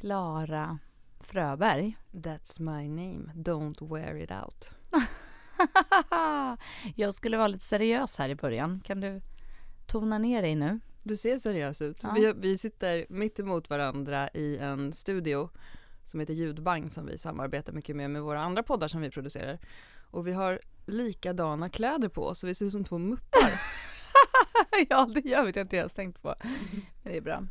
Klara Fröberg. That's my name, don't wear it out. jag skulle vara lite seriös här i början. Kan du tona ner dig nu? Du ser seriös ut. Ja. Vi, vi sitter mitt emot varandra i en studio som heter Ljudbank som vi samarbetar mycket med med våra andra poddar som vi producerar. Och vi har likadana kläder på oss så vi ser ut som två muppar. ja, det gör vi. Det har inte ens tänkt på. Men det är bra.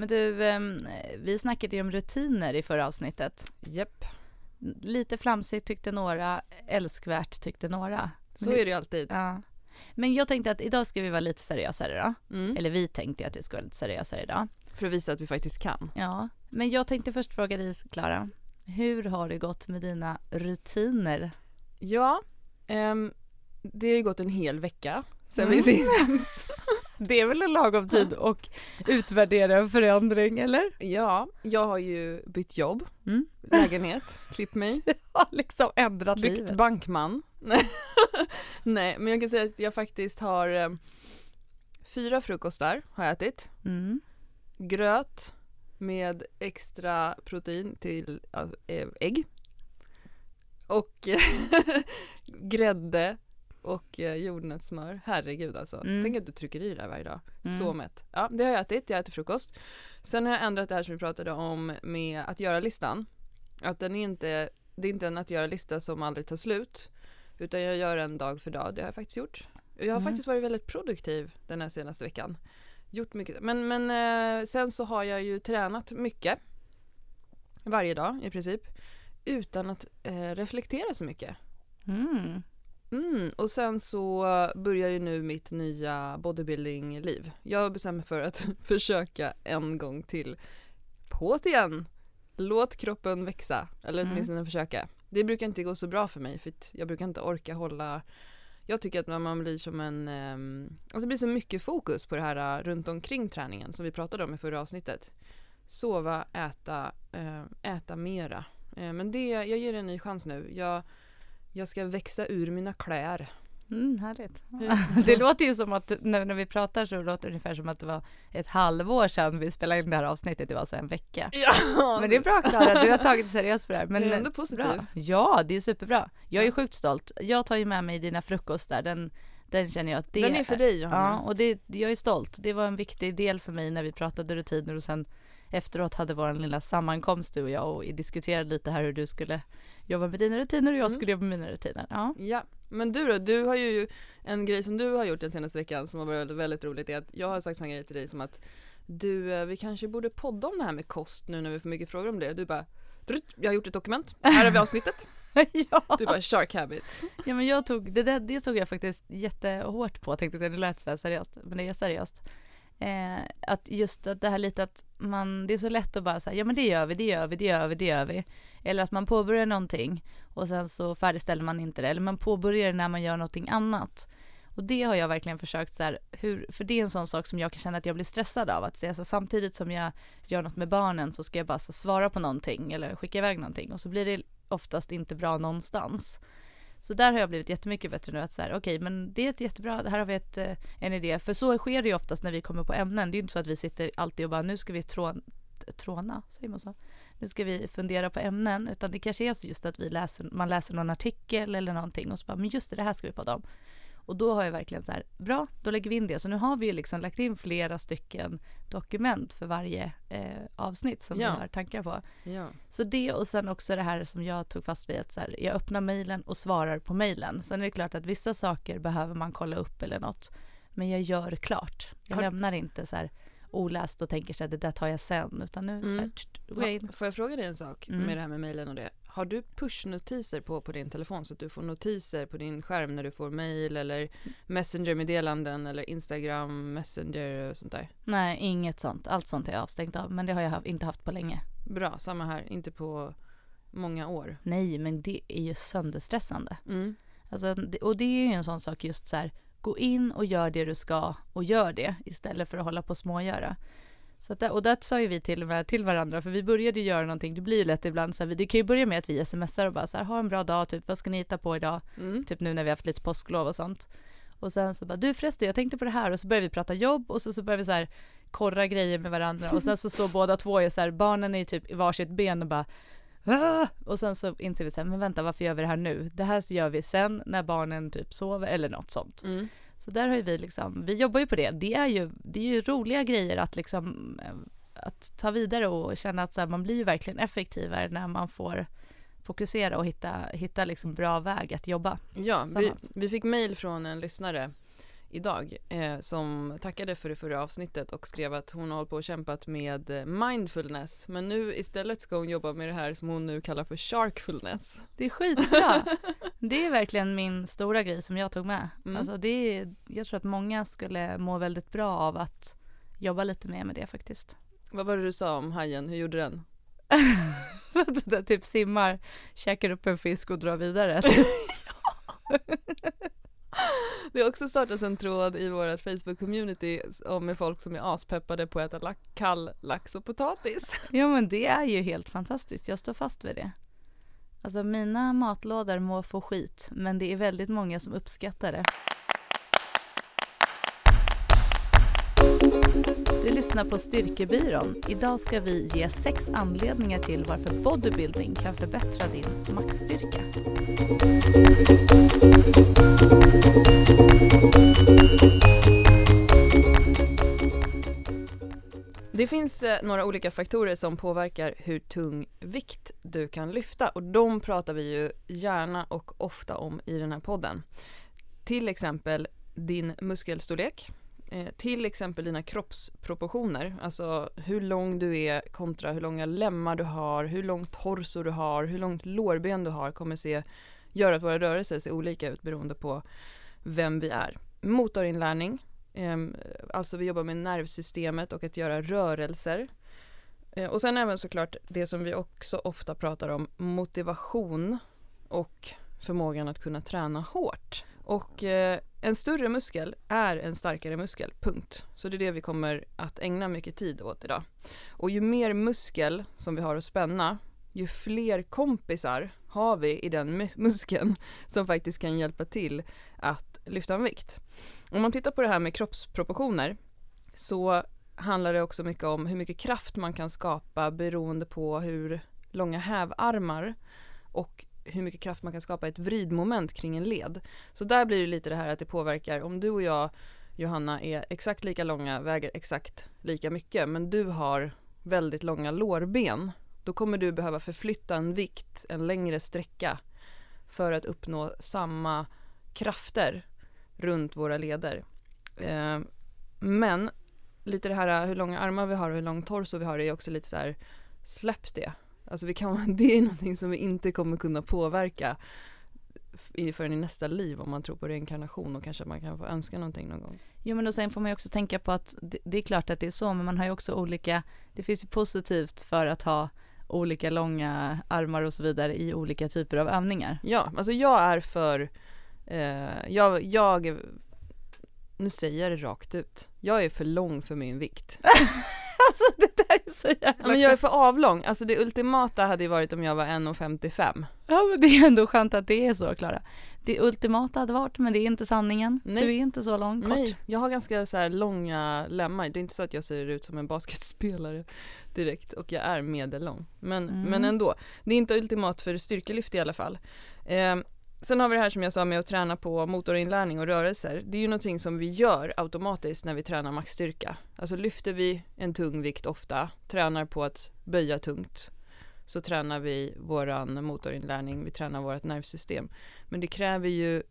Men du, ehm, vi snackade ju om rutiner i förra avsnittet. Japp, Lite flamsigt tyckte några, älskvärt tyckte några. så är det ju alltid. Ja. Men jag tänkte att idag ska vi vara lite seriösare då. Mm. Eller vi tänkte att vi skulle vara lite seriösare idag. För att visa att vi faktiskt kan. Ja, men jag tänkte först fråga dig Klara. Hur har det gått med dina rutiner? Ja, ehm, det har ju gått en hel vecka sen Mm. vi senast. Det är väl en lagom tid och utvärdera en förändring, eller? Ja, jag har ju bytt jobb, Mm. lägenhet, klippt mig, Har liksom ändrat byggt livet. bankman. Nej, men jag kan säga att jag faktiskt har ehm, fyra frukostar har jag ätit. Mm. gröt med extra protein till eh, ägg och grädde och eh, jordnötssmör. Herregud alltså. Mm. Tänk att du trycker i det där varje dag. Mm. Så mätt. Ja, det har jag ätit. Jag äter frukost. Sen har jag ändrat det här som vi pratade om med att göra-listan. Att den är inte, det är inte en att göra-lista som aldrig tar slut. Utan jag gör en dag för dag. Det har jag faktiskt gjort. Jag har Mm. faktiskt varit väldigt produktiv den här senaste veckan. Gjort mycket. Men, men eh, sen så har jag ju tränat mycket. Varje dag i princip. Utan att eh, reflektera så mycket. Mm. Mm, och sen så börjar ju nu mitt nya bodybuilding-liv. Jag bestämmer för att försöka en gång till. På det igen! Låt kroppen växa, eller Mm. åtminstone försöka. Det brukar inte gå så bra för mig för jag brukar inte orka hålla jag tycker att när man blir som en, ehm, alltså det blir så mycket fokus på det här eh, runt omkring träningen som vi pratade om i förra avsnittet. Sova, äta, eh, äta mera. Eh, men det, jag ger det en ny chans nu. Jag, jag ska växa ur mina kläder. Mm, härligt. Det låter ju som att när, när vi pratar så låter det ungefär som att det var ett halvår sedan vi spelade in det här avsnittet. Det var alltså en vecka. Ja, Men det är bra Klara, du har tagit det seriöst på det här. Men, Jag är ändå positiv. Bra. Ja, det är superbra. Jag är sjukt stolt. Jag tar ju med mig dina frukostar. Den, den känner jag att det Den är för dig Johanna. Ja, och det, jag är stolt. Det var en viktig del för mig när vi pratade rutiner och sen efteråt hade vår lilla sammankomst du och jag och diskuterade lite här hur du skulle jobba med dina rutiner och jag Mm. skulle jobba med mina rutiner. Ja. Ja, men du då? Du har ju en grej som du har gjort den senaste veckan som har varit väldigt, väldigt roligt är att jag har sagt en grej till dig som att du, eh, vi kanske borde podda om det här med kost nu när vi får mycket frågor om det. Du bara, "Drutt, jag har gjort ett dokument, här har vi avsnittet. ja. Du bara, shark habits. ja, men jag tog, det, där, det tog jag faktiskt jättehårt på. Tänkte att det lät så seriöst, men det är seriöst. Eh, att just att det här lite att man, det är så lätt att bara säga, ja men det gör vi, det gör vi, det gör vi, det gör vi. Eller att man påbörjar någonting och sen så färdigställer man inte det. Eller man påbörjar det när man gör någonting annat. Och det har jag verkligen försökt så här, hur, för det är en sån sak som jag kan känna att jag blir stressad av. Att det så, samtidigt som jag gör något med barnen så ska jag bara så svara på någonting eller skicka iväg någonting och så blir det oftast inte bra någonstans. Så där har jag blivit jättemycket bättre nu att så här, okej, men det är ett jättebra, här har vi ett, eh, en idé. För så sker det ju oftast när vi kommer på ämnen. Det är ju inte så att vi sitter alltid och bara, nu ska vi trån, tråna, säger man så? Nu ska vi fundera på ämnen, utan det kanske är så just att vi läser, man läser någon artikel eller någonting och så bara, men just det, det här ska vi podda om. Och då har jag verkligen så här, bra, då lägger vi in det. Så nu har vi liksom lagt in flera stycken dokument för varje eh, avsnitt som Ja. vi har tankar på. Ja. Så det och sen också det här som jag tog fast vid att så här, jag öppnar mejlen och svarar på mejlen. Sen är det klart att vissa saker behöver man kolla upp eller något. Men jag gör klart. Jag Har- lämnar inte så här oläst och tänker så här, det där tar jag sen. Utan nu så här, Mm. tsch, går jag in. Får jag fråga dig en sak Mm. med det här med mejlen och det? Har du pushnotiser på på din telefon så att du får notiser på din skärm när du får mejl eller messengermeddelanden eller Instagram messenger och sånt där? Nej, inget sånt. Allt sånt är jag avstängt av. Men det har jag haft- inte haft på länge. Bra, samma här, inte på många år. Nej, men det är ju sönderstressande. Mm. Alltså, och det är ju en sån sak just så här, gå in och gör det du ska och gör det istället för att hålla på och smågöra. Så att, och där sa ju vi till, med, till varandra, för vi började göra någonting, det blir ju lätt ibland så här, det kan ju börja med att vi smsar och bara så här, ha en bra dag, typ vad ska ni hitta på idag? Mm. Typ nu när vi har haft lite påsklov och sånt. Och sen så bara, du förresten jag tänkte på det här och så börjar vi prata jobb och så, så börjar vi så här korra grejer med varandra och sen så står båda två och så här, barnen är typ i varsitt ben och bara "Ah!" och sen så inser vi så här, men vänta varför gör vi det här nu? Det här gör vi sen när barnen typ sover eller något sånt. Mm. Så där har ju vi liksom, vi jobbar ju på det. Det är ju, det är ju roliga grejer att liksom eh, att ta vidare och känna att här, man blir ju verkligen effektivare när man får fokusera och hitta, hitta liksom bra väg att jobba. Ja, vi, vi fick mejl från en lyssnare idag eh, som tackade för det förra avsnittet och skrev att hon har hållit på och kämpat med eh, mindfulness men nu istället ska hon jobba med det här som hon nu kallar för sharkfulness. Det är skitbra. det är verkligen min stora grej som jag tog med. Mm. Alltså det är, jag tror att många skulle må väldigt bra av att jobba lite mer med det faktiskt. Vad var det du sa om hajen, hur gjorde den? Att den typ simmar, käkar upp en fisk och drar vidare. Det har också startats en tråd i vårt Facebook-community med folk som är aspeppade på att äta lack, kall lax och potatis. Ja men det är ju helt fantastiskt, jag står fast vid det. Alltså mina matlådor må få skit, men det är väldigt många som uppskattar det. Du lyssnar på Styrkebyrån. Idag ska vi ge sex anledningar till varför bodybuilding kan förbättra din maxstyrka. Det finns eh, några olika faktorer som påverkar hur tung vikt du kan lyfta och de pratar vi ju gärna och ofta om i den här podden. Till exempel din muskelstorlek, Eh, till exempel dina kroppsproportioner, alltså hur lång du är kontra hur långa lemmar du har, hur långt torso du har, hur långt lårben du har kommer se, göra att våra rörelser ser olika ut beroende på vem vi är. Motorinlärning, ehm, Alltså vi jobbar med nervsystemet och att göra rörelser. Eh, Och sen även såklart det som vi också ofta pratar om, motivation och förmågan att kunna träna hårt. Och eh, en större muskel är en starkare muskel, punkt. Så det är det vi kommer att ägna mycket tid åt idag. Och ju mer muskel som vi har att spänna, ju fler kompisar har vi i den mus- muskeln som faktiskt kan hjälpa till att lyfta en vikt. Om man tittar på det här med kroppsproportioner så handlar det också mycket om hur mycket kraft man kan skapa beroende på hur långa hävarmar och hur mycket kraft man kan skapa i ett vridmoment kring en led. Så där blir det lite det här att det påverkar om du och jag Johanna är exakt lika långa, väger exakt lika mycket men du har väldigt långa lårben då kommer du behöva förflytta en vikt en längre sträcka för att uppnå samma krafter runt våra leder. Eh, men lite det här hur långa armar vi har och hur lång torso vi har är också lite så här släpp det. Alltså vi kan, det är någonting som vi inte kommer kunna påverka förrän i nästa liv om man tror på reinkarnation och kanske man kan få önska någonting någon gång. Jo men och sen får man ju också tänka på att det, det är klart att det är så men man har ju också olika, det finns ju positivt för att ha olika långa armar och så vidare i olika typer av övningar. Ja, alltså jag är för, eh, jag, jag, nu säger jag det rakt ut, jag är för lång för min vikt. alltså det så jävla Ja, men jag är för avlång, alltså det ultimata hade ju varit om jag var 1,55. Ja men det är ändå skönt att det är så Klara. Det ultimata hade varit men det är inte sanningen. Nej. Du är inte så lång kort. Nej, jag har ganska så långa lemmar. Det är inte så att jag ser ut som en basketspelare direkt och jag är medellång. Men, Mm. men ändå, det är inte ultimat för styrkelyft i alla fall. Eh, sen har vi det här som jag sa med att träna på motorinlärning och rörelser. Det är ju någonting som vi gör automatiskt när vi tränar maxstyrka. Alltså lyfter vi en tung vikt ofta, tränar på att böja tungt, så tränar vi våran motorinlärning, vi tränar vårt nervsystem. Men det kräver ju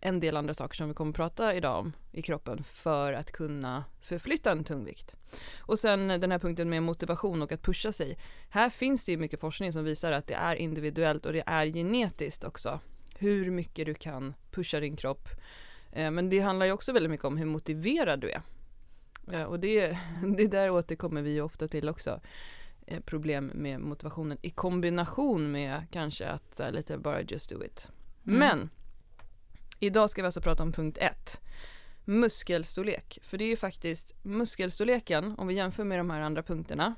en del andra saker som vi kommer att prata idag om i kroppen för att kunna förflytta en tung vikt. Och sen den här punkten med motivation och att pusha sig. Här finns det ju mycket forskning som visar att det är individuellt och det är genetiskt också. Hur mycket du kan pusha din kropp. Eh, Men det handlar ju också väldigt mycket om hur motiverad du är. Eh, Och det, det där återkommer vi ju ofta till också. Eh, Problem med motivationen i kombination med kanske att lite bara just do it. Mm. Men idag ska vi alltså prata om punkt ett. Muskelstorlek. För det är ju faktiskt muskelstorleken, om vi jämför med de här andra punkterna,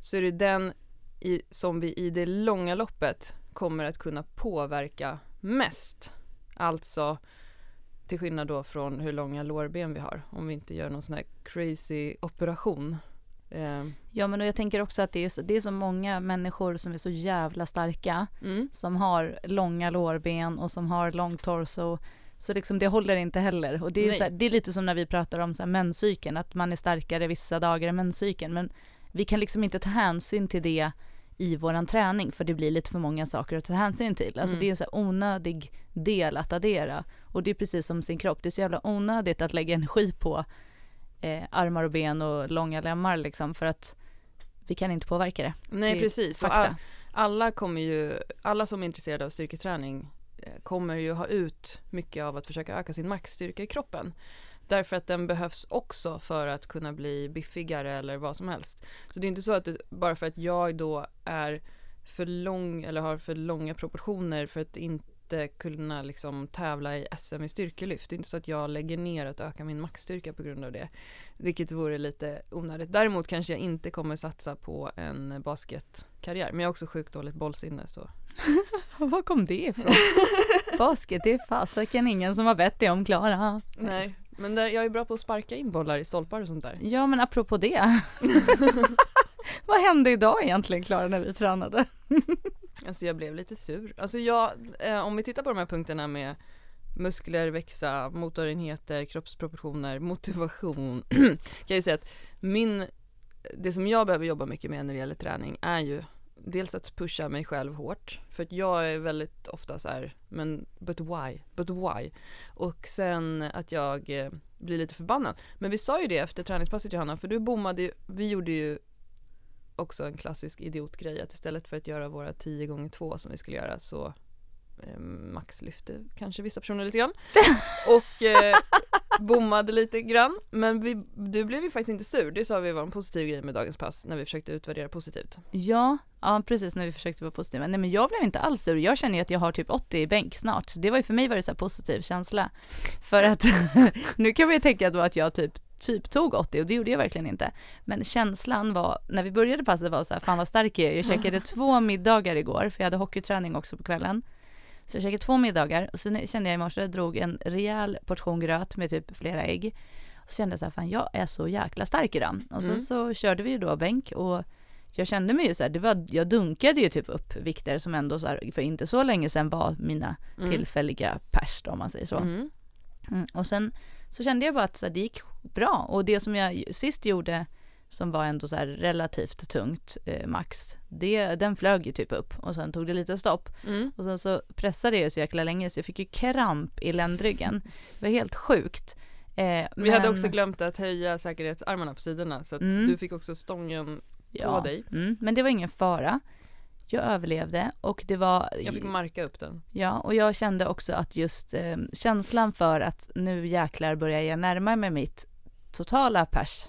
så är det den i, som vi i det långa loppet kommer att kunna påverka mest. Alltså till skillnad då från hur långa lårben vi har om vi inte gör någon sån här crazy operation. Eh, Ja men och jag tänker också att det är, så, det är så många människor som är så jävla starka mm. som har långa lårben och som har lång torso så liksom det håller inte heller och det är, här, det är lite som när vi pratar om så här menscykeln att man är starkare vissa dagar än menscykeln men vi kan liksom inte ta hänsyn till det i våran träning för det blir lite för många saker att ta hänsyn till. Alltså Mm. det är en så onödig del att addera och det är precis som sin kropp, det är så jävla onödigt att lägga energi på eh, armar och ben och långa lemmar liksom för att vi kan inte påverka det. Nej Det precis. All, alla kommer ju, alla som är intresserade av styrketräning eh, kommer ju ha ut mycket av att försöka öka sin maxstyrka i kroppen. Därför att den behövs också för att kunna bli biffigare eller vad som helst. Så det är inte så att det, bara för att jag då är för lång eller har för långa proportioner för att inte kunna liksom tävla i SM i styrkelyft. Det är inte så att jag lägger ner att öka min maxstyrka på grund av det. Vilket vore lite onödigt. Däremot kanske jag inte kommer satsa på en basketkarriär. Men jag har också sjukt dåligt bollsinne så. Var kom det ifrån? Basket, det är fasiken ingen som har bett dig om Klara. Nej, men där, jag är bra på att sparka in bollar i stolpar och sånt där. Ja men apropå det. Vad hände idag egentligen Klara när vi tränade? Alltså jag blev lite sur. Alltså jag, eh, om vi tittar på de här punkterna med muskler, växa, motorenheter, kroppsproportioner, motivation. kan jag ju säga att min, det som jag behöver jobba mycket med när det gäller träning är ju dels att pusha mig själv hårt. För att jag är väldigt ofta så här, men but why, but why? Och sen att jag eh, blir lite förbannad. Men vi sa ju det efter träningspasset Johanna, för du bommade ju, vi gjorde ju också en klassisk idiotgrej att istället för att göra våra 10 gånger 2 som vi skulle göra så eh, Max lyfte kanske vissa personer lite grann och eh, bommade lite grann men vi, du blev ju faktiskt inte sur, det sa vi var en positiv grej med dagens pass när vi försökte utvärdera positivt. Ja, ja precis när vi försökte vara positiva. Nej men jag blev inte alls sur. Jag känner ju att jag har typ 80 i bänk snart. Det var ju för mig var det så här positiv känsla. För att nu kan man ju tänka då att jag typ typ tog 80 och det gjorde jag verkligen inte. Men känslan var, när vi började passet var så här, fan vad stark jag är. Jag käkade två middagar igår för jag hade hockeyträning också på kvällen. Så jag käkade två middagar och sen kände jag i morse, drog en rejäl portion gröt med typ flera ägg. Och så kände jag så här, fan jag är så jäkla stark idag. Och Mm. så körde vi ju då bänk och jag kände mig ju så här, det var, jag dunkade ju typ upp vikter som ändå så här, för inte så länge sedan var mina Mm. tillfälliga pers då, om man säger så. Mm. Mm. Och sen så kände jag bara att så här, det gick bra och det som jag sist gjorde som var ändå så relativt tungt eh, max, det, den flög ju typ upp och sen tog det lite stopp Mm. och sen så pressade jag så jäkla länge så jag fick ju kramp i ländryggen. Det var helt sjukt. Eh, Vi hade också glömt att höja säkerhetsarmarna på sidorna så att Mm. du fick också stången på dig. Mm, men det var ingen fara. Jag överlevde och det var Jag fick marka upp den. Ja, och jag kände också att just eh, känslan för att nu jäklar börjar jag närma mig mitt totala pers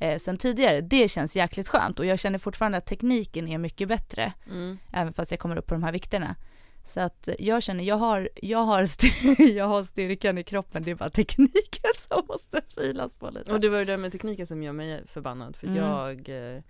eh, sen tidigare, det känns jäkligt skönt och jag känner fortfarande att tekniken är mycket bättre, Mm. även fast jag kommer upp på de här vikterna. Så att eh, jag känner, jag har, jag har, styr, jag har styrkan i kroppen, det är bara tekniken som måste filas på lite. Och det var ju det med tekniken som gör mig förbannad för Mm. jag eh,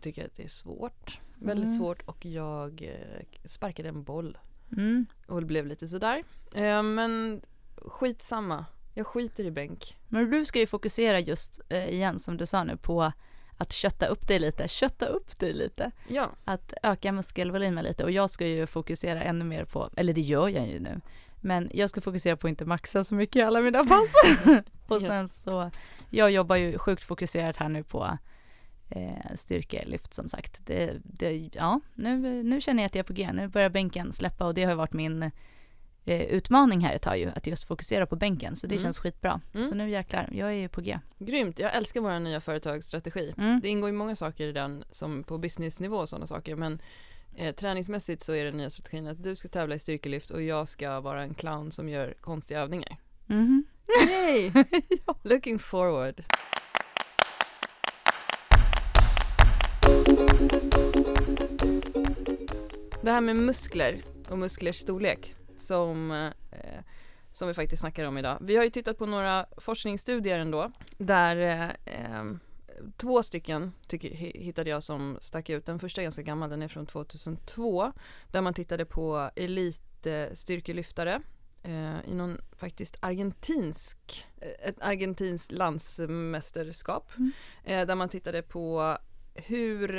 tycker att det är svårt. Väldigt Mm. svårt och jag eh, sparkade en boll Mm. och det blev lite sådär. Eh, men skitsamma. Jag skiter i bänk. Men du ska ju fokusera just eh, igen, som du sa nu, på att kötta upp dig lite, kötta upp dig lite. Ja, att öka muskelvolymen lite och jag ska ju fokusera ännu mer på, eller det gör jag ju nu, men jag ska fokusera på att inte maxa så mycket i alla mina pass. och sen så, jag jobbar ju sjukt fokuserat här nu på eh, styrkelyft som sagt. Det, det, ja, nu, nu känner jag att jag är på G, nu börjar bänken släppa och det har ju varit min eh, utmaning här ett tag ju, att just fokusera på bänken, så det Mm. känns skitbra. Mm. Så nu jäklar, jag är ju på G. grymt. Jag älskar vår nya företagsstrategi. Mm. Det ingår ju många saker i den som på businessnivå och sådana saker men eh, träningsmässigt så är den nya strategin att du ska tävla i styrkelyft och jag ska vara en clown som gör konstiga övningar. Mhm. Yay! Looking forward. Det här med muskler och musklers storlek som, eh, som vi faktiskt snackar om idag. Vi har ju tittat på några forskningsstudier ändå där eh, två stycken tycker, hi- hittade jag som stack ut. Den första är ganska gammal, den är från 2002 där man tittade på elitstyrkelyftare eh, i någon faktiskt argentinsk, eh, ett argentinskt landsmästerskap Mm. eh, där man tittade på hur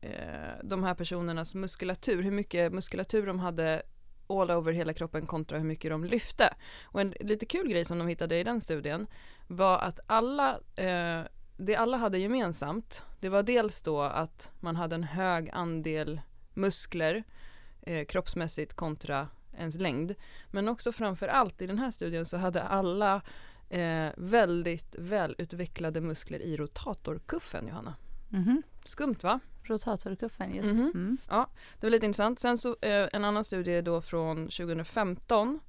eh, de här personernas muskulatur, hur mycket muskulatur de hade all over hela kroppen kontra hur mycket de lyfte. Och en lite kul grej som de hittade i den studien var att alla, eh, det alla hade gemensamt, det var dels då att man hade en hög andel muskler eh, kroppsmässigt kontra ens längd. Men också framför allt i den här studien så hade alla eh, väldigt välutvecklade muskler i rotatorkuffen, Johanna. Mhm. Skumt va? Rotatorkuffen, just. Mhm. Mm. Det var lite intressant. Sen så eh, en annan studie då från 2015.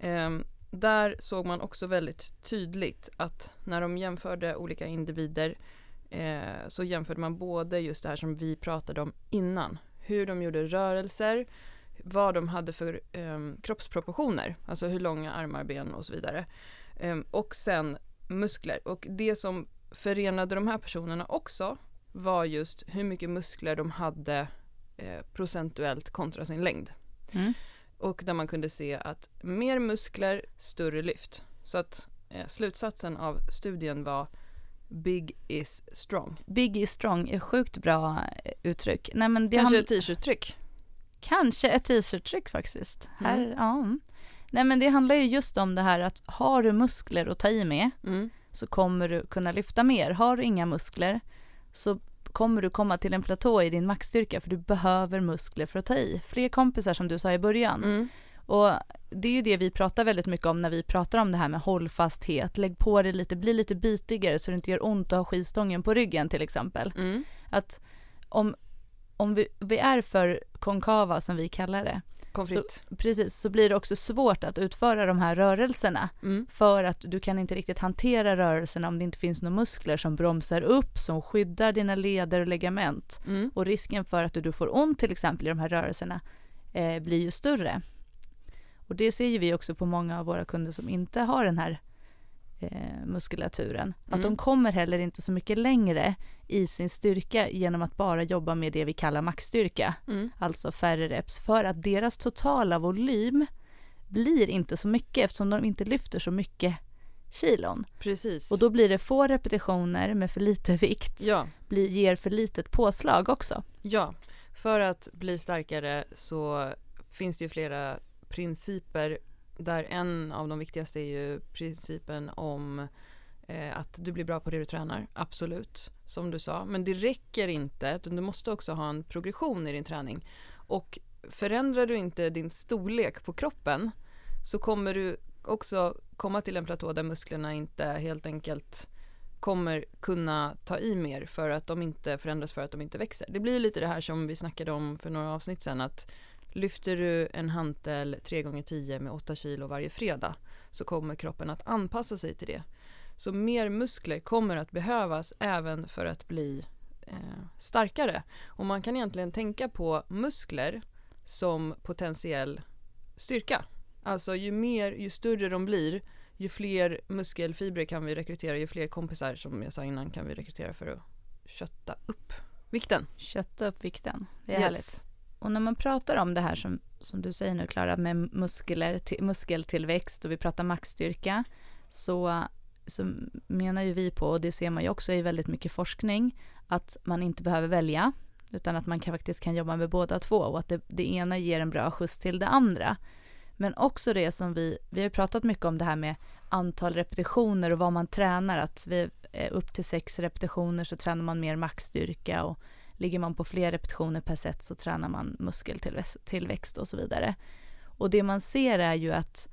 Eh, där såg man också väldigt tydligt att när de jämförde olika individer eh, så jämförde man både just det här som vi pratade om innan. Hur de gjorde rörelser, vad de hade för eh, kroppsproportioner, alltså hur långa armar, ben och så vidare. Eh, och sen muskler. Och det som förenade de här personerna också var just hur mycket muskler de hade eh, procentuellt kontra sin längd. Mm. Och där man kunde se att mer muskler, större lyft. Så att eh, slutsatsen av studien var Big is strong. Big is strong är sjukt bra eh, uttryck. Nej, men det Kanske ett t-shirt-tryck. Kanske ett t-shirt-tryck faktiskt. Mm. Här, ja. Nej men det handlar ju just om det här att har du muskler att ta i med Mm. så kommer du kunna lyfta mer. Har du inga muskler så kommer du komma till en platå i din maxstyrka för du behöver muskler för att ta i. Fler kompisar som du sa i början. Mm. Och det är ju det vi pratar väldigt mycket om när vi pratar om det här med hållfasthet. Lägg på dig lite, bli lite bitigare så det inte gör ont att ha skivstången på ryggen till exempel. Mm. Att om, om vi, vi är för konkava som vi kallar det, Pommes frites. precis, så blir det också svårt att utföra de här rörelserna Mm. för att du kan inte riktigt hantera rörelserna om det inte finns några muskler som bromsar upp, som skyddar dina leder och ligament. Mm. Och risken för att du får ont till exempel i de här rörelserna eh, blir ju större. Och det ser ju vi också på många av våra kunder som inte har den här eh, muskulaturen. Att Mm. de kommer heller inte så mycket längre i sin styrka genom att bara jobba med det vi kallar maxstyrka, Mm. alltså färre reps, för att deras totala volym blir inte så mycket eftersom de inte lyfter så mycket kilon. Precis. Och då blir det få repetitioner med för lite vikt, ja. blir, ger för litet påslag också. Ja, för att bli starkare så finns det ju flera principer där en av de viktigaste är ju principen om eh, att du blir bra på det du tränar, absolut, som du sa. Men det räcker inte, du måste också ha en progression i din träning. Och förändrar du inte din storlek på kroppen så kommer du också komma till en platå där musklerna inte helt enkelt kommer kunna ta i mer för att de inte förändras för att de inte växer. Det blir lite det här som vi snackade om för några avsnitt sedan att lyfter du en hantel 3 gånger 10 med 8 kilo varje fredag så kommer kroppen att anpassa sig till det. Så mer muskler kommer att behövas även för att bli eh, starkare. Och man kan egentligen tänka på muskler som potentiell styrka. Alltså ju mer, ju större de blir, ju fler muskelfibrer kan vi rekrytera, ju fler kompisar som jag sa innan kan vi rekrytera för att kötta upp vikten. Kötta upp vikten, det är härligt. Och när man pratar om det här som, som du säger nu Klara med muskler, till, muskeltillväxt och vi pratar maxstyrka så, så menar ju vi på, och det ser man ju också i väldigt mycket forskning, att man inte behöver välja utan att man kan, faktiskt kan jobba med båda två och att det, det ena ger en bra skjuts till det andra. Men också det som vi, vi har ju pratat mycket om det här med antal repetitioner och vad man tränar, att vi eh, upp till sex repetitioner så tränar man mer maxstyrka och Ligger man på fler repetitioner per set så tränar man muskeltillväxt och så vidare. Och det man ser är ju att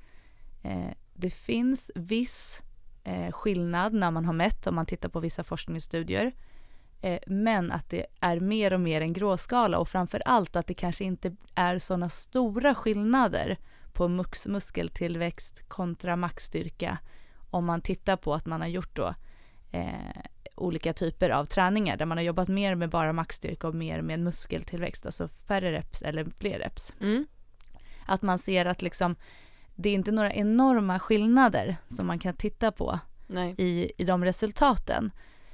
eh, det finns viss eh, skillnad när man har mätt om man tittar på vissa forskningsstudier. Eh, men att det är mer och mer en gråskala och framför allt att det kanske inte är sådana stora skillnader på mus muskeltillväxt kontra maxstyrka om man tittar på att man har gjort då eh, olika typer av träningar där man har jobbat mer med bara maxstyrka och mer med muskeltillväxt, alltså färre reps eller fler reps. Mm. Att man ser att liksom, det är inte några enorma skillnader som man kan titta på Nej. i, i de resultaten.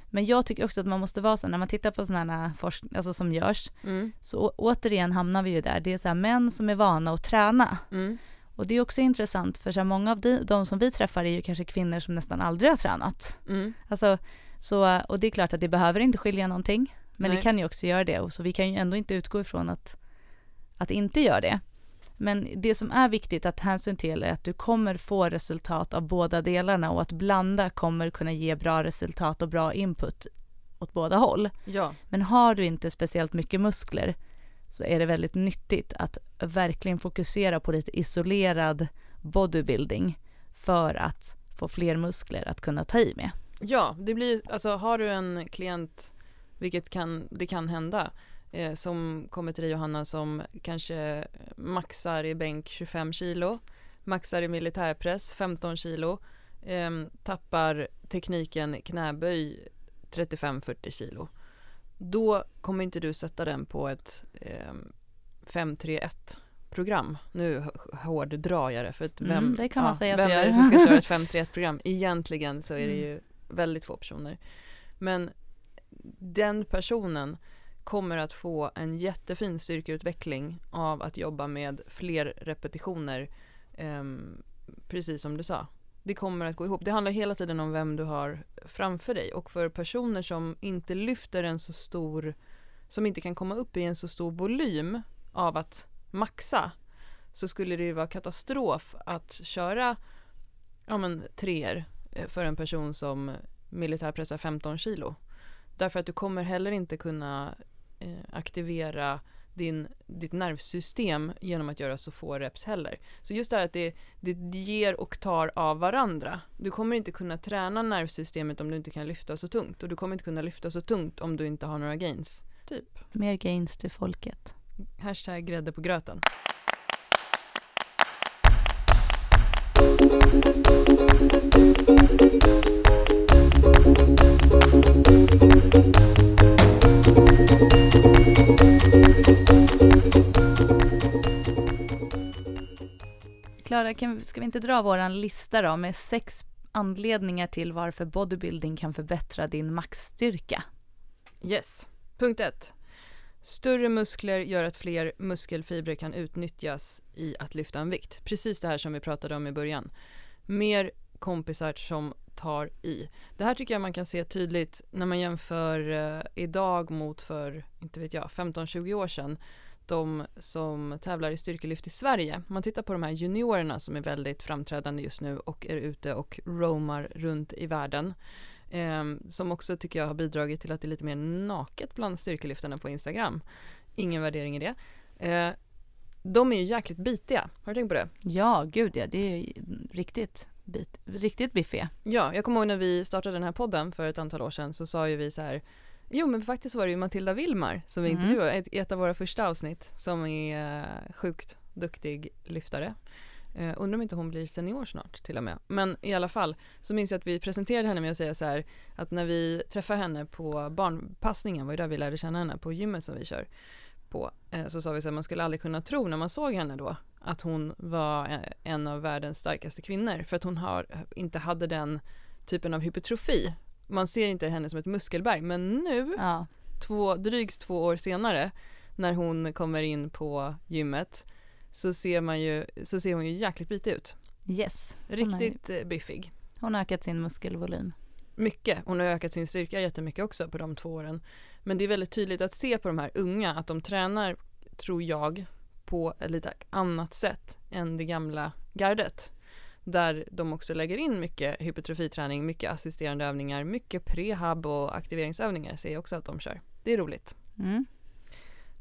Men jag tycker också att man måste vara så när man tittar på sådana forskning, alltså som görs, Mm. så återigen hamnar vi ju där, det är så här män som är vana att träna Mm. Och det är också intressant för så här, många av de, de som vi träffar är ju kanske kvinnor som nästan aldrig har tränat. Mm. Alltså, så, och det är klart att det behöver inte skilja någonting, men Nej. det kan ju också göra det. Och så vi kan ju ändå inte utgå ifrån att, att inte gör det. Men det som är viktigt att hänsyn till är att du kommer få resultat av båda delarna och att blanda kommer kunna ge bra resultat och bra input åt båda håll. Ja, Men har du inte speciellt mycket muskler så är det väldigt nyttigt att verkligen fokusera på lite isolerad bodybuilding för att få fler muskler att kunna ta i med. Ja det blir, alltså har du en klient, vilket kan, det kan hända, eh, som kommer till dig Johanna som kanske maxar i bänk 25 kilo, maxar i militärpress 15 kilo, eh, tappar tekniken knäböj 35-40 kilo. Då kommer inte du sätta den på ett eh, 5-3-1 program. Nu hårddrar jag det för att vem, Mm, det kan man säga att vem är det som ska köra ett 5-3-1 program? Egentligen så är det Mm. ju väldigt få personer. Men den personen kommer att få en jättefin styrkeutveckling av att jobba med fler repetitioner, ehm, precis som du sa. Det kommer att gå ihop. Det handlar hela tiden om vem du har framför dig och för personer som inte lyfter en så stor, som inte kan komma upp i en så stor volym av att maxa så skulle det ju vara katastrof att köra ja, men, treor för en person som militärpressar 15 kilo. Därför att du kommer heller inte kunna eh, aktivera din, ditt nervsystem genom att göra så få reps heller. Så just det här att det, det ger och tar av varandra. Du kommer inte kunna träna nervsystemet om du inte kan lyfta så tungt och du kommer inte kunna lyfta så tungt om du inte har några gains. Typ. Mer gains till folket. Hashtag grädde på gröten. Klara, ska vi inte dra vår lista då med sex anledningar till varför bodybuilding kan förbättra din maxstyrka? Yes. Punkt ett. Större muskler gör att fler muskelfibrer kan utnyttjas i att lyfta en vikt. Precis det här som vi pratade om i början. Mer kompisar som tar i. Det här tycker jag man kan se tydligt när man jämför eh, idag mot för, inte vet jag, 15-20 år sedan. De som tävlar i styrkelyft i Sverige. Man tittar på de här juniorerna som är väldigt framträdande just nu och är ute och roamar runt i världen. Eh, som också tycker jag har bidragit till att det är lite mer naket bland styrkelyftarna på Instagram. Ingen värdering i det. Eh, de är ju jäkligt bitiga. Har du tänkt på det? Ja, gud ja, det är ju riktigt, bit, riktigt biffiga. Ja, jag kommer ihåg när vi startade den här podden för ett antal år sedan så sa ju vi så här Jo men faktiskt var det ju Matilda Wilmar som vi Mm. intervjuade ett- i ett av våra första avsnitt som är eh, sjukt duktig lyftare. Eh, undrar om inte hon blir senior snart till och med. Men i alla fall så minns jag att vi presenterade henne med att säga så här att när vi träffade henne på barnpassningen var ju där vi lärde känna henne på gymmet som vi kör på eh, så sa vi så här man skulle aldrig kunna tro när man såg henne då att hon var eh, en av världens starkaste kvinnor för att hon har, inte hade den typen av hypertrofi. Man ser inte henne som ett muskelberg men nu Ja, två, drygt två år senare när hon kommer in på gymmet så ser, man ju, så ser hon ju jäkligt bitig ut. yes. Riktigt eh, biffig. hon har ökat sin muskelvolym. Mycket. Hon har ökat sin styrka jättemycket också på de två åren. Men det är väldigt tydligt att se på de här unga att de tränar, tror jag, på ett lite annat sätt än det gamla gardet. Där de också lägger in mycket hypertrofiträning, mycket assisterande övningar, mycket prehab och aktiveringsövningar ser jag också att de kör. Det är roligt. Mm.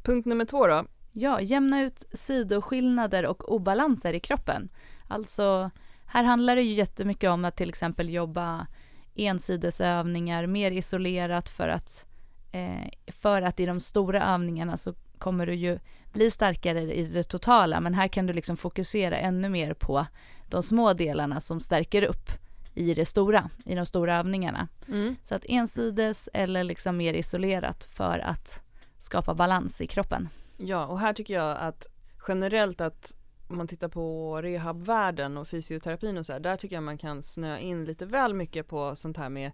Punkt nummer två då. Ja, jämna ut sidoskillnader och obalanser i kroppen. Alltså, här handlar det ju jättemycket om att till exempel jobba ensidesövningar, mer isolerat för att, för att i de stora övningarna så kommer du ju bli starkare i det totala, men här kan du liksom fokusera ännu mer på de små delarna som stärker upp i det stora, i de stora övningarna. Mm. Så att ensides eller liksom mer isolerat för att skapa balans i kroppen. Ja, och här tycker jag att generellt att om man tittar på rehabvärlden och fysioterapin och så här, där tycker jag man kan snöa in lite väl mycket på sånt här med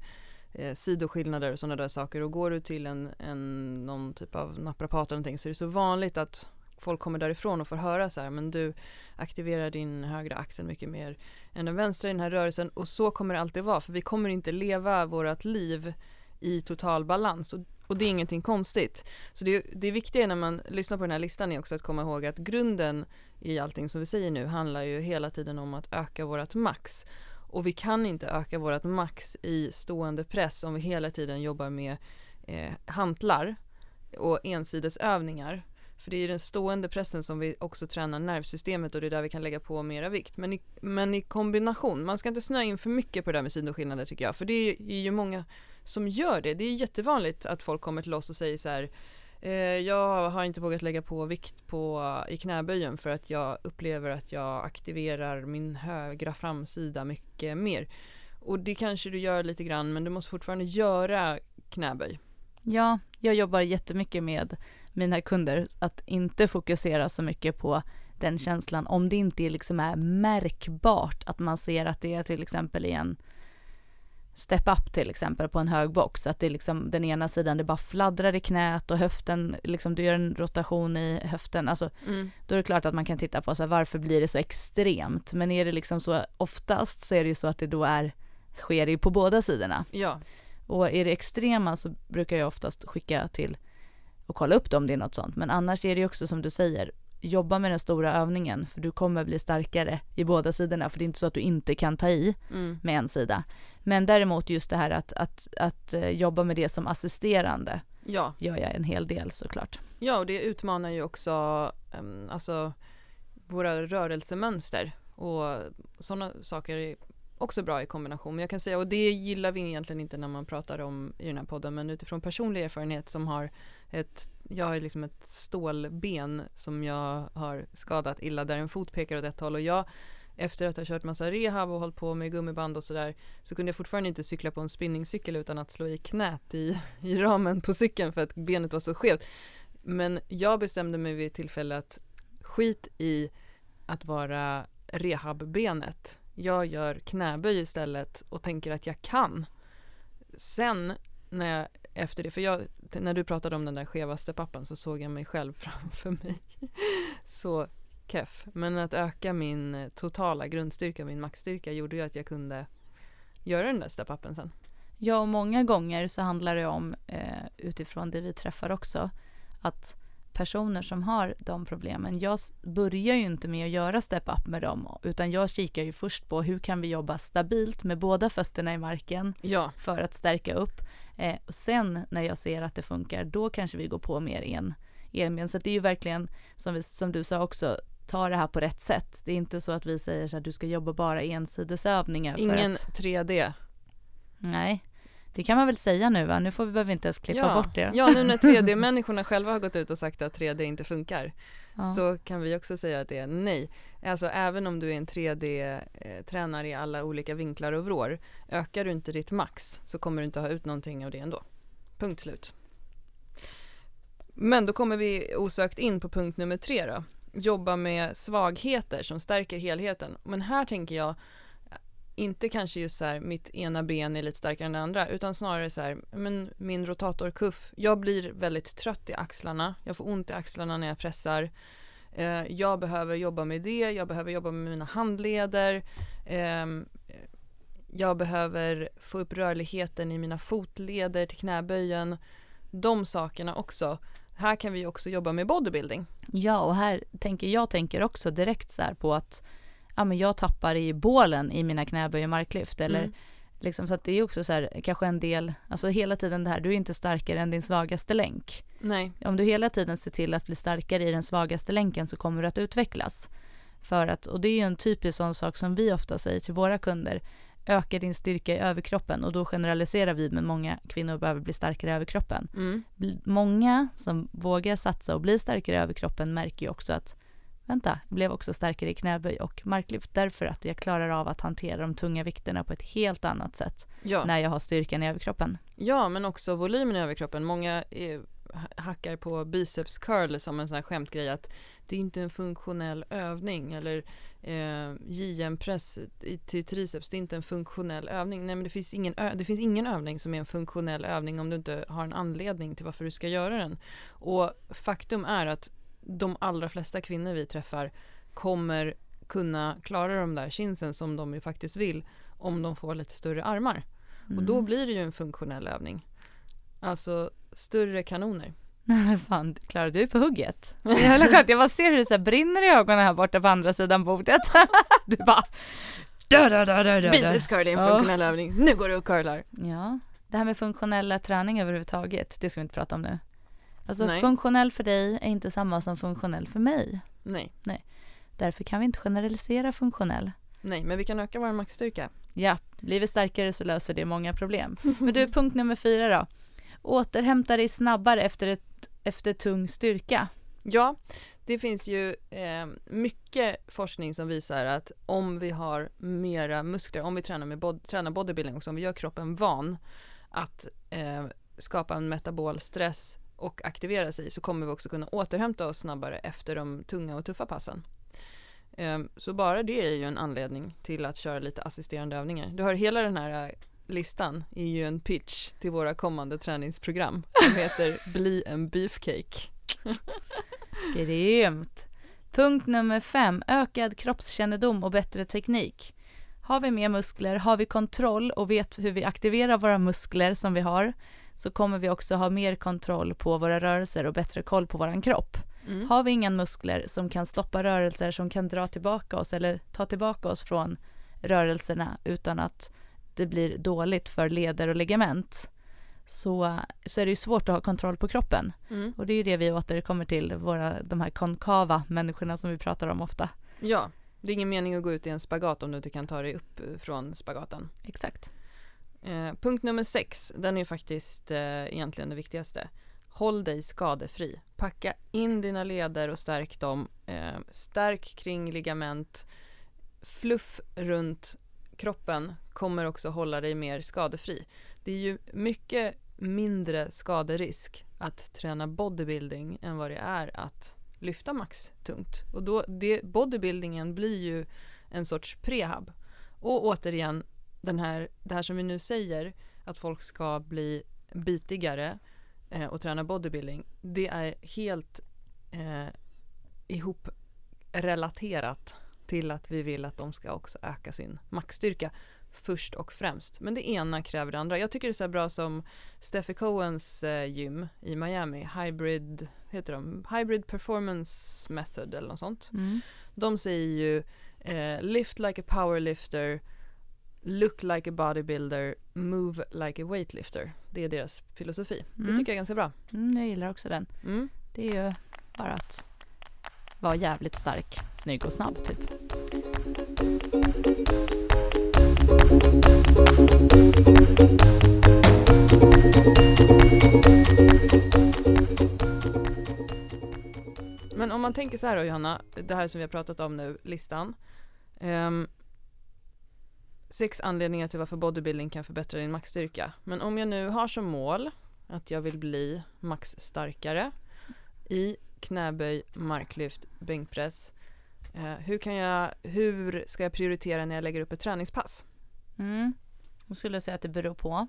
eh, sidoskillnader och sådana där saker. Och går du till en, en någon typ av naprapat eller någonting så är det så vanligt att folk kommer därifrån och får höra så här, men du aktiverar din högra axel mycket mer än den vänstra i den här rörelsen. Och så kommer det alltid vara för vi kommer inte leva vårt liv i total balans. Och, och det är ingenting konstigt. Så det, det viktiga när man lyssnar på den här listan är också att komma ihåg att grunden i allting som vi säger nu handlar ju hela tiden om att öka vårt max och vi kan inte öka vårt max i stående press om vi hela tiden jobbar med eh, hantlar och ensidesövningar. För det är i den stående pressen som vi också tränar nervsystemet och det är där vi kan lägga på mera vikt. Men i, men i kombination, man ska inte snöa in för mycket på det där med sidoskillnader tycker jag. För det är, ju många som gör det. Det är jättevanligt att folk kommer till oss och säger så här Eh, jag har inte vågat lägga på vikt på, i knäböjen för att jag upplever att jag aktiverar min högra framsida mycket mer. Och det kanske du gör lite grann men du måste fortfarande göra knäböj. Ja, jag jobbar jättemycket med mina kunder att inte fokusera så mycket på den känslan om det inte liksom är märkbart att man ser att det är till exempel i en step up till exempel på en hög box, att det är liksom den ena sidan det bara fladdrar i knät och höften, liksom du gör en rotation i höften, alltså mm. då är det klart att man kan titta på så här, varför blir det så extremt, men är det liksom så oftast så är det ju så att det då är, sker ju på båda sidorna. Ja. Och är det extrema så brukar jag oftast skicka till och kolla upp det om det är något sånt, men annars är det ju också som du säger, jobba med den stora övningen för du kommer bli starkare i båda sidorna för det är inte så att du inte kan ta i mm. med en sida. Men däremot just det här att, att, att eh, jobba med det som assisterande ja. gör jag en hel del såklart. Ja, och det utmanar ju också um, alltså, våra rörelsemönster och sådana saker är också bra i kombination. Men jag kan säga, och det gillar vi egentligen inte när man pratar om i den här podden, men utifrån personlig erfarenhet som har ett, jag har liksom ett stålben som jag har skadat illa där en fot pekar åt ett håll och jag efter att ha kört massa rehab och hållit på med gummiband och sådär så kunde jag fortfarande inte cykla på en spinningcykel utan att slå i knät i, i ramen på cykeln för att benet var så skevt. Men jag bestämde mig vid tillfälle att skit i att vara rehabbenet. Jag gör knäböj istället och tänker att jag kan. Sen när jag efter det, för jag, när du pratade om den där skevaste pappan så såg jag mig själv framför mig. så keff. Men att öka min eh, totala grundstyrka, min maxstyrka gjorde ju att jag kunde göra den där step-upen sen. Ja, och många gånger så handlar det om, eh, utifrån det vi träffar också, att personer som har de problemen, jag börjar ju inte med att göra step-up med dem, utan jag kikar ju först på hur kan vi jobba stabilt med båda fötterna i marken ja. för att stärka upp. Eh, och sen när jag ser att det funkar, då kanske vi går på mer en, enben. Så det är ju verkligen, som, vi, som du sa också, ta det här på rätt sätt. Det är inte så att vi säger så att du ska jobba bara ensidesövningar. Ingen att... 3D. Nej, det kan man väl säga nu va? Nu får vi, behöver vi inte ens klippa ja. bort det. Ja, nu när 3D-människorna själva har gått ut och sagt att 3D inte funkar ja. så kan vi också säga att det är nej. Alltså även om du är en 3D-tränare i alla olika vinklar och vrår, ökar du inte ditt max så kommer du inte ha ut någonting av det ändå. Punkt slut. Men då kommer vi osökt in på punkt nummer tre då. Jobba med svagheter som stärker helheten. Men här tänker jag inte kanske just så här mitt ena ben är lite starkare än det andra utan snarare så här men min rotatorkuff. Jag blir väldigt trött i axlarna. Jag får ont i axlarna när jag pressar. Eh, jag behöver jobba med det. Jag behöver jobba med mina handleder. Eh, jag behöver få upp rörligheten i mina fotleder till knäböjen. De sakerna också. Här kan vi också jobba med bodybuilding. Ja, och här tänker jag tänker också direkt så här på att ja, men jag tappar i bålen i mina knäböj och marklyft eller mm. liksom så att det är också så här, kanske en del, alltså hela tiden det här, du är inte starkare än din svagaste länk. Nej. Om du hela tiden ser till att bli starkare i den svagaste länken så kommer du att utvecklas. För att, och det är ju en typisk sån sak som vi ofta säger till våra kunder, öka din styrka i överkroppen och då generaliserar vi men många kvinnor behöver bli starkare i överkroppen. Mm. Många som vågar satsa och bli starkare i överkroppen märker ju också att vänta, jag blev också starkare i knäböj och marklyft därför att jag klarar av att hantera de tunga vikterna på ett helt annat sätt ja. när jag har styrkan i överkroppen. Ja, men också volymen i överkroppen. Många är, hackar på biceps curl som en sån här skämtgrej att det är inte en funktionell övning eller eh, JM-press till triceps, det är inte en funktionell övning. Nej, men det finns, ingen det finns ingen övning som är en funktionell övning om du inte har en anledning till varför du ska göra den. Och faktum är att de allra flesta kvinnor vi träffar kommer kunna klara de där chinsen som de ju faktiskt vill om de får lite större armar. Mm. Och då blir det ju en funktionell övning. Alltså större kanoner. Fan, Klara du är på hugget. Jävla skönt. Jag bara ser hur det så brinner i ögonen här borta på andra sidan bordet. Du bara... Dö, dö, dö, dö, dö. Biceps curl är en funktionell övning. Nu går du och curlar. Ja, det här med funktionella träning överhuvudtaget, det ska vi inte prata om nu. Alltså Nej. funktionell för dig är inte samma som funktionell för mig. Nej, Därför kan vi inte generalisera funktionell. nej, men vi kan öka vår maxstyrka. Ja, blir vi starkare så löser det många problem. Men du, punkt nummer fyra då. Återhämta dig snabbare efter, ett, efter tung styrka. Ja, det finns ju eh, mycket forskning som visar att om vi har mera muskler, om vi tränar, med bod- tränar bodybuilding också, om vi gör kroppen van att eh, skapa en metabol stress och aktivera sig så kommer vi också kunna återhämta oss snabbare efter de tunga och tuffa passen. Eh, så bara det är ju en anledning till att köra lite assisterande övningar. Du har hela den här listan är ju en pitch till våra kommande träningsprogram som heter Bli en beefcake. Grymt. Punkt nummer fem, ökad kroppskännedom och bättre teknik. Har vi mer muskler, har vi kontroll och vet hur vi aktiverar våra muskler som vi har så kommer vi också ha mer kontroll på våra rörelser och bättre koll på våran kropp. Mm. Har vi inga muskler som kan stoppa rörelser som kan dra tillbaka oss eller ta tillbaka oss från rörelserna utan att det blir dåligt för leder och ligament så, så är det ju svårt att ha kontroll på kroppen. Mm. Och det är ju det vi återkommer till, våra, de här konkava människorna som vi pratar om ofta. Ja, det är ingen mening att gå ut i en spagat om du inte kan ta dig upp från spagaten. Exakt. Eh, punkt nummer sex, den är faktiskt eh, egentligen det viktigaste. Håll dig skadefri. Packa in dina leder och stärk dem. Eh, stärk kring ligament. Fluff runt kroppen kommer också hålla dig mer skadefri. Det är ju mycket mindre skaderisk att träna bodybuilding än vad det är att lyfta max tungt. Och då, det, bodybuildingen blir ju en sorts prehab. Och återigen, den här, det här som vi nu säger, att folk ska bli bitigare eh, och träna bodybuilding, det är helt eh, ihoprelaterat till att vi vill att de ska också öka sin maxstyrka först och främst. Men det ena kräver det andra. Jag tycker det är så här bra som Steffi Cohens eh, gym i Miami, Hybrid, heter de? Hybrid Performance Method eller något sånt. Mm. De säger ju eh, lift like a powerlifter, look like a bodybuilder, move like a weightlifter. Det är deras filosofi. Det Mm. tycker jag är ganska bra. Mm, jag gillar också den. Mm. Det är ju bara att vara jävligt stark, snygg och snabb typ. Men om man tänker så här då Johanna, det här som vi har pratat om nu, listan. Um, sex anledningar till varför bodybuilding kan förbättra din maxstyrka. Men om jag nu har som mål att jag vill bli maxstarkare i knäböj, marklyft, bänkpress. Eh, hur, kan jag, hur ska jag prioritera när jag lägger upp ett träningspass? Mm. Då skulle jag säga att det beror på.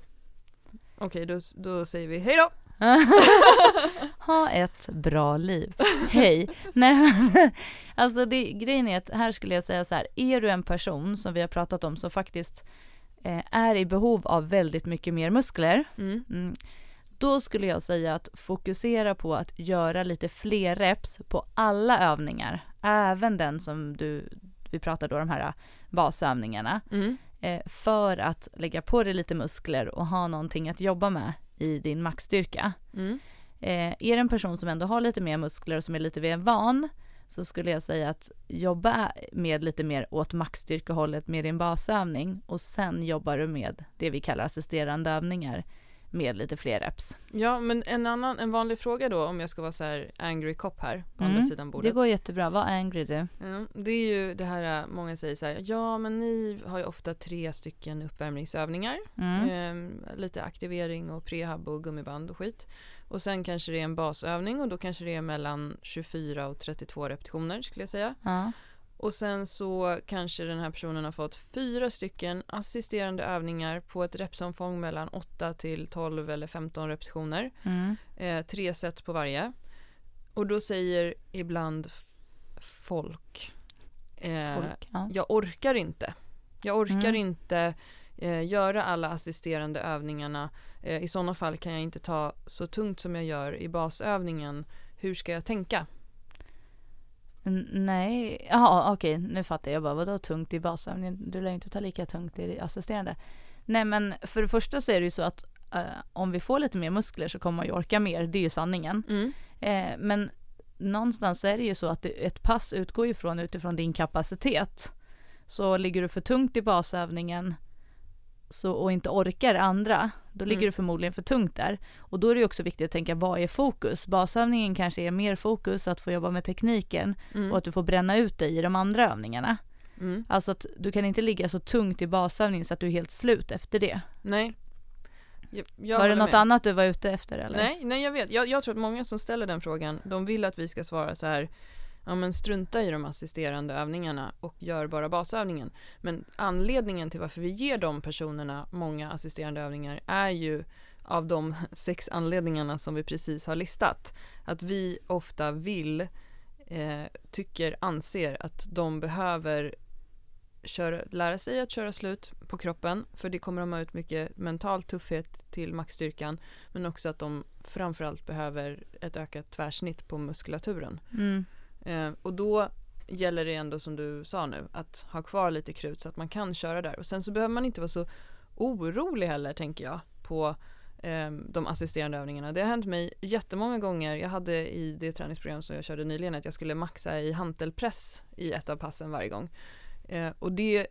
Okej, då, då säger vi hej då! ha ett bra liv. Hej. Nej, alltså det, grejen är att här skulle jag säga så här, är du en person som vi har pratat om som faktiskt eh, är i behov av väldigt mycket mer muskler, Mm. mm, då skulle jag säga att fokusera på att göra lite fler reps på alla övningar, även den som du, vi pratar då de här basövningarna, Mm. eh, för att lägga på dig lite muskler och ha någonting att jobba med i din maxstyrka. Mm. Eh, är det en person som ändå har lite mer muskler och som är lite mer van så skulle jag säga att jobba med lite mer åt maxstyrkehållet med din basövning och sen jobbar du med det vi kallar assisterande övningar med lite fler reps. Ja, men en annan, en vanlig fråga då om jag ska vara så här angry cop här på Mm, andra sidan bordet. Det går jättebra, var angry du. Ja, det är ju det här, äh, många säger så här, ja men ni har ju ofta tre stycken uppvärmningsövningar, Mm. ehm, lite aktivering och prehab och gummiband och skit. Och sen kanske det är en basövning och då kanske det är mellan 24 och 32 repetitioner skulle jag säga. Ja. Och sen så kanske den här personen har fått fyra stycken assisterande övningar på ett repsomfång mellan 8 till 12 eller 15 repetitioner. Mm. Eh, tre set på varje. Och då säger ibland folk, eh, Folk, ja. jag orkar inte. Jag orkar Mm. inte eh, göra alla assisterande övningarna. Eh, I sådana fall kan jag inte ta så tungt som jag gör i basövningen. Hur ska jag tänka? Nej, jaha okej nu fattar jag bara vadå tungt i basövningen? Du lär ju inte ta lika tungt i assisterande. Nej men för det första så är det ju så att eh, om vi får lite mer muskler så kommer man ju orka mer, det är ju sanningen. Mm. Eh, men någonstans så är det ju så att det, ett pass utgår ju från utifrån din kapacitet. Så ligger du för tungt i basövningen så, och inte orkar andra, då ligger Mm. du förmodligen för tungt där. Och då är det också viktigt att tänka vad är fokus? Basövningen kanske är mer fokus att få jobba med tekniken Mm. och att du får bränna ut dig i de andra övningarna. Mm. Alltså att du kan inte ligga så tungt i basövningen så att du är helt slut efter det. Nej. Jag, jag var det något med. annat du var ute efter eller? Nej, nej jag vet. Jag, jag tror att många som ställer den frågan, de vill att vi ska svara så här, ja men strunta i de assisterande övningarna och gör bara basövningen. Men anledningen till varför vi ger de personerna många assisterande övningar är ju av de sex anledningarna som vi precis har listat. Att vi ofta vill, eh, tycker, anser att de behöver köra, lära sig att köra slut på kroppen för det kommer de ha ut mycket mental tuffhet till maxstyrkan men också att de framförallt behöver ett ökat tvärsnitt på muskulaturen. Mm. Eh, och då gäller det ändå som du sa nu att ha kvar lite krut så att man kan köra där. Och sen så behöver man inte vara så orolig heller tänker jag på eh, de assisterande övningarna. Det har hänt mig jättemånga gånger. Jag hade i det träningsprogram som jag körde nyligen att jag skulle maxa i hantelpress i ett av passen varje gång. Eh, och det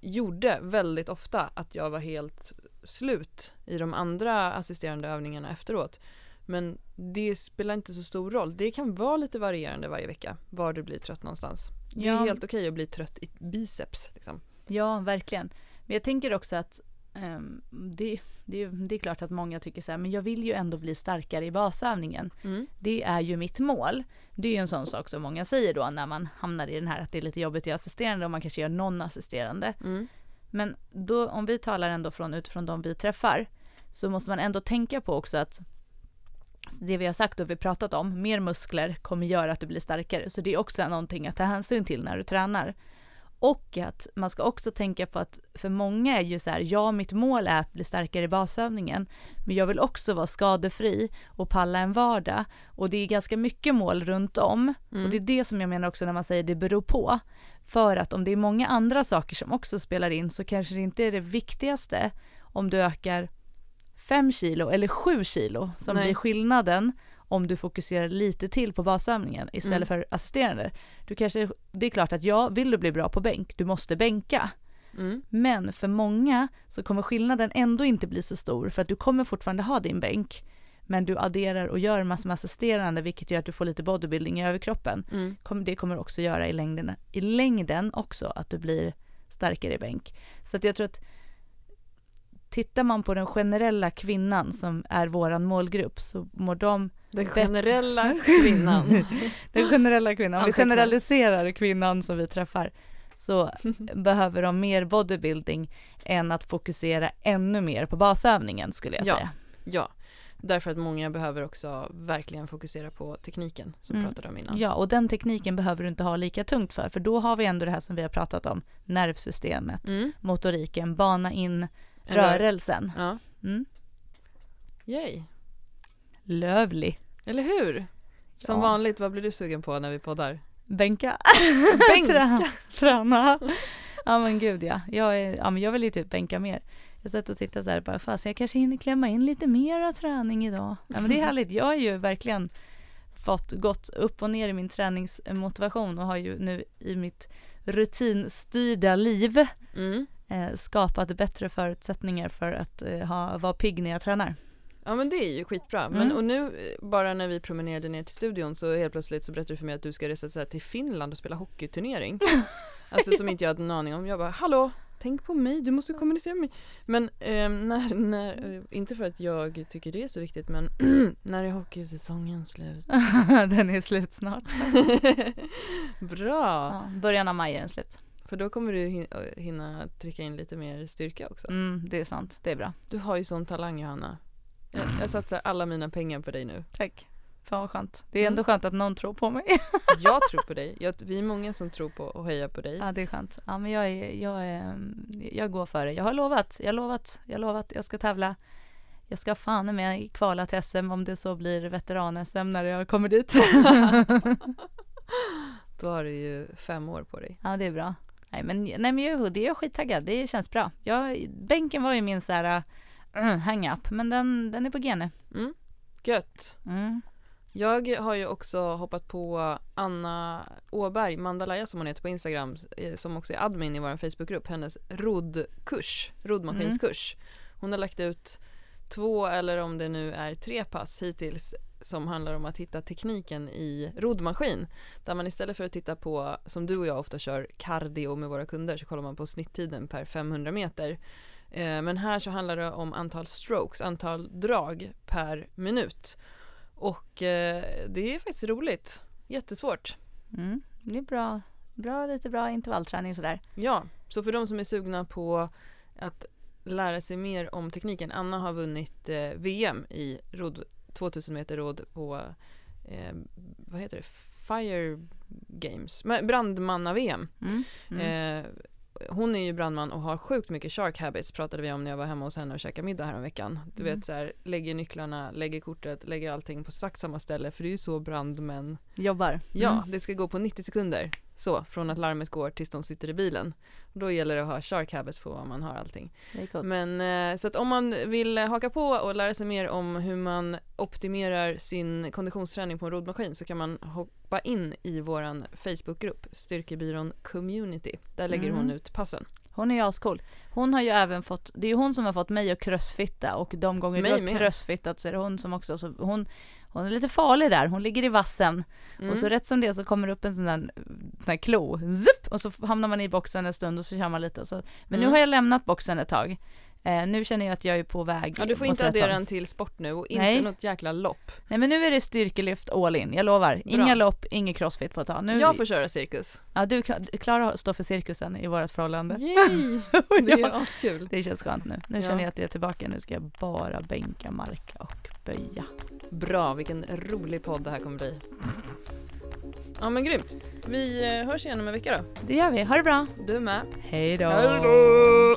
gjorde väldigt ofta att jag var helt slut i de andra assisterande övningarna efteråt. Men det spelar inte så stor roll. Det kan vara lite varierande varje vecka var du blir trött någonstans. Det är Ja. helt okej att bli trött i biceps. Liksom. Ja, verkligen. Men jag tänker också att ehm, det, det, det är klart att många tycker så här, men jag vill ju ändå bli starkare i basövningen. Mm. Det är ju mitt mål. Det är ju en sån sak som många säger då när man hamnar i den här att det är lite jobbigt att göra assisterande och man kanske gör non-assisterande. Mm. Men då, om vi talar ändå från, utifrån de vi träffar så måste man ändå tänka på också att det vi har sagt och vi pratat om, mer muskler kommer göra att du blir starkare. Så det är också någonting att ta hänsyn till när du tränar. Och att man ska också tänka på att för många är ju så här, ja mitt mål är att bli starkare i basövningen, men jag vill också vara skadefri och palla en vardag. Och det är ganska mycket mål runt om. Mm. Och det är det som jag menar också när man säger det beror på. För att om det är många andra saker som också spelar in så kanske det inte är det viktigaste om du ökar 5 kilo eller 7 kilo som Nej. blir skillnaden om du fokuserar lite till på basövningen istället Mm. för assisterande. Du kanske, det är klart att ja, vill du bli bra på bänk, du måste bänka. Mm. Men för många så kommer skillnaden ändå inte bli så stor för att du kommer fortfarande ha din bänk men du adderar och gör massor med assisterande vilket gör att du får lite bodybuilding i överkroppen. Mm. Det kommer också göra i längden, i längden också att du blir starkare i bänk. Så att jag tror att tittar man på den generella kvinnan som är våran målgrupp så mår de, Den generella kvinnan. den generella kvinnan, om vi generaliserar kvinnan som vi träffar så behöver de mer bodybuilding än att fokusera ännu mer på basövningen skulle jag Ja. säga. ja, därför att många behöver också verkligen fokusera på tekniken som Mm. pratade om innan. Ja, och den tekniken behöver du inte ha lika tungt för, för då har vi ändå det här som vi har pratat om, nervsystemet, Mm. motoriken, bana in rörelsen. Ja, Mm. yay. Lövlig. Eller hur? Som Ja. vanligt, vad blir du sugen på när vi poddar? Bänka. Bänka! Träna. Träna. Ja men gud ja. Jag, är, ja men jag vill ju typ bänka mer. Jag satt och tittade så här, bara, fast jag kanske hinner klämma in lite mer av träning idag. Ja men det är härligt. Jag har ju verkligen fått gått upp och ner i min träningsmotivation och har ju nu i mitt rutinstyrda liv Mm. Eh, skapat bättre förutsättningar för att eh, ha, vara pigg när jag tränar. Ja men det är ju skitbra. Men, Mm. och nu eh, bara när vi promenerade ner till studion så helt plötsligt så berättade du för mig att du ska resa till Finland och spela hockeyturnering. alltså som inte jag hade en aning om. Jag bara hallå, tänk på mig, du måste kommunicera med mig. Men ehm, när, när, eh, inte för att jag tycker det är så viktigt men när är hockeysäsongen slut? Den är slut snart. Bra! Ja, början av maj är den slut. För då kommer du eh, hinna trycka in lite mer styrka också. Mm, det är sant, det är bra. Du har ju sån talang Johanna. Jag, jag satsar alla mina pengar på dig nu. Tack. Fan vad skönt. Det är ändå Mm. skönt att någon tror på mig. Jag tror på dig. Jag, vi är många som tror på och hejar på dig. Ja det är skönt. Ja men jag, är, jag, är, jag går för det. Jag har lovat, jag har lovat, jag har lovat. Jag ska tävla. Jag ska fan med kvala till SM om det så blir veteran-SM när jag kommer dit. Då har du ju fem år på dig. ja det är bra. Nej men, nej, men jag, det är jag skittaggad. Det känns bra. Jag, bänken var ju min så här uh, hang-up men den, den är på G nu. Mm. Gött. Mm. Jag har ju också hoppat på Anna Åberg, Mandalaya som hon heter på Instagram, eh, som också är admin i vår Facebookgrupp, hennes roddkurs, roddmaskinskurs. Hon har lagt ut två eller om det nu är tre pass hittills som handlar om att hitta tekniken i roddmaskin. Där man istället för att titta på, som du och jag ofta kör, cardio med våra kunder så kollar man på snitttiden per 500 meter. Eh, Men här så handlar det om antal strokes, antal drag per minut. Och eh, det är faktiskt roligt. Jättesvårt. Mm. Det är bra. Bra, lite bra intervallträning sådär. Ja, så för de som är sugna på att lära sig mer om tekniken. Anna har vunnit eh, VM i rodd, 2000 meter rodd på eh, vad heter det? Fire Games, brandmanna-VM. Mm. Mm. Eh, hon är ju brandman och har sjukt mycket shark habits pratade vi om när jag var hemma hos henne och käkade middag här veckan. Du Mm. vet så här, lägger nycklarna, lägger kortet, lägger allting på exakt samma ställe för det är ju så brandmän Jobbar. Ja, Mm. det ska gå på 90 sekunder. Så, från att larmet går tills de sitter i bilen. Då gäller det att ha shark habits på vad man har allting. Men eh, så att om man vill haka på och lära sig mer om hur man optimerar sin konditionsträning på en roddmaskin så kan man hoppa in i våran Facebookgrupp Styrkebyrån Community. Där lägger hon Mm. ut passen. Hon är ju ascool. Hon har ju även fått, det är ju hon som har fått mig att crossfitta och de gånger Mig du har crossfittat så är det hon som också, så hon, hon är lite farlig där, hon ligger i vassen Mm. och så rätt som det så kommer det upp en sån där, sån här klo, Zup! och så hamnar man i boxen en stund och så kör man lite och så. Men nu Mm. har jag lämnat boxen ett tag. Eh, nu känner jag att jag är på väg Ja, du får inte addera en till sport nu och inte Nej. något jäkla lopp. Nej men nu är det styrkelyft all in, jag lovar. Inga Bra. lopp, inget crossfit på ett tag. Nu, Jag får köra cirkus. ja, du kan- klarar att stå för cirkusen i vårt förhållande. Yay! Det är askul. Det känns skönt nu. Nu Ja. känner jag att jag är tillbaka. Nu ska jag bara bänka, marka och böja. Bra, vilken rolig podd det här kommer bli. Ja men grymt. Vi eh, hörs igen om en vecka då. Det gör vi. Ha det bra. Du med. Hej då. Hej då.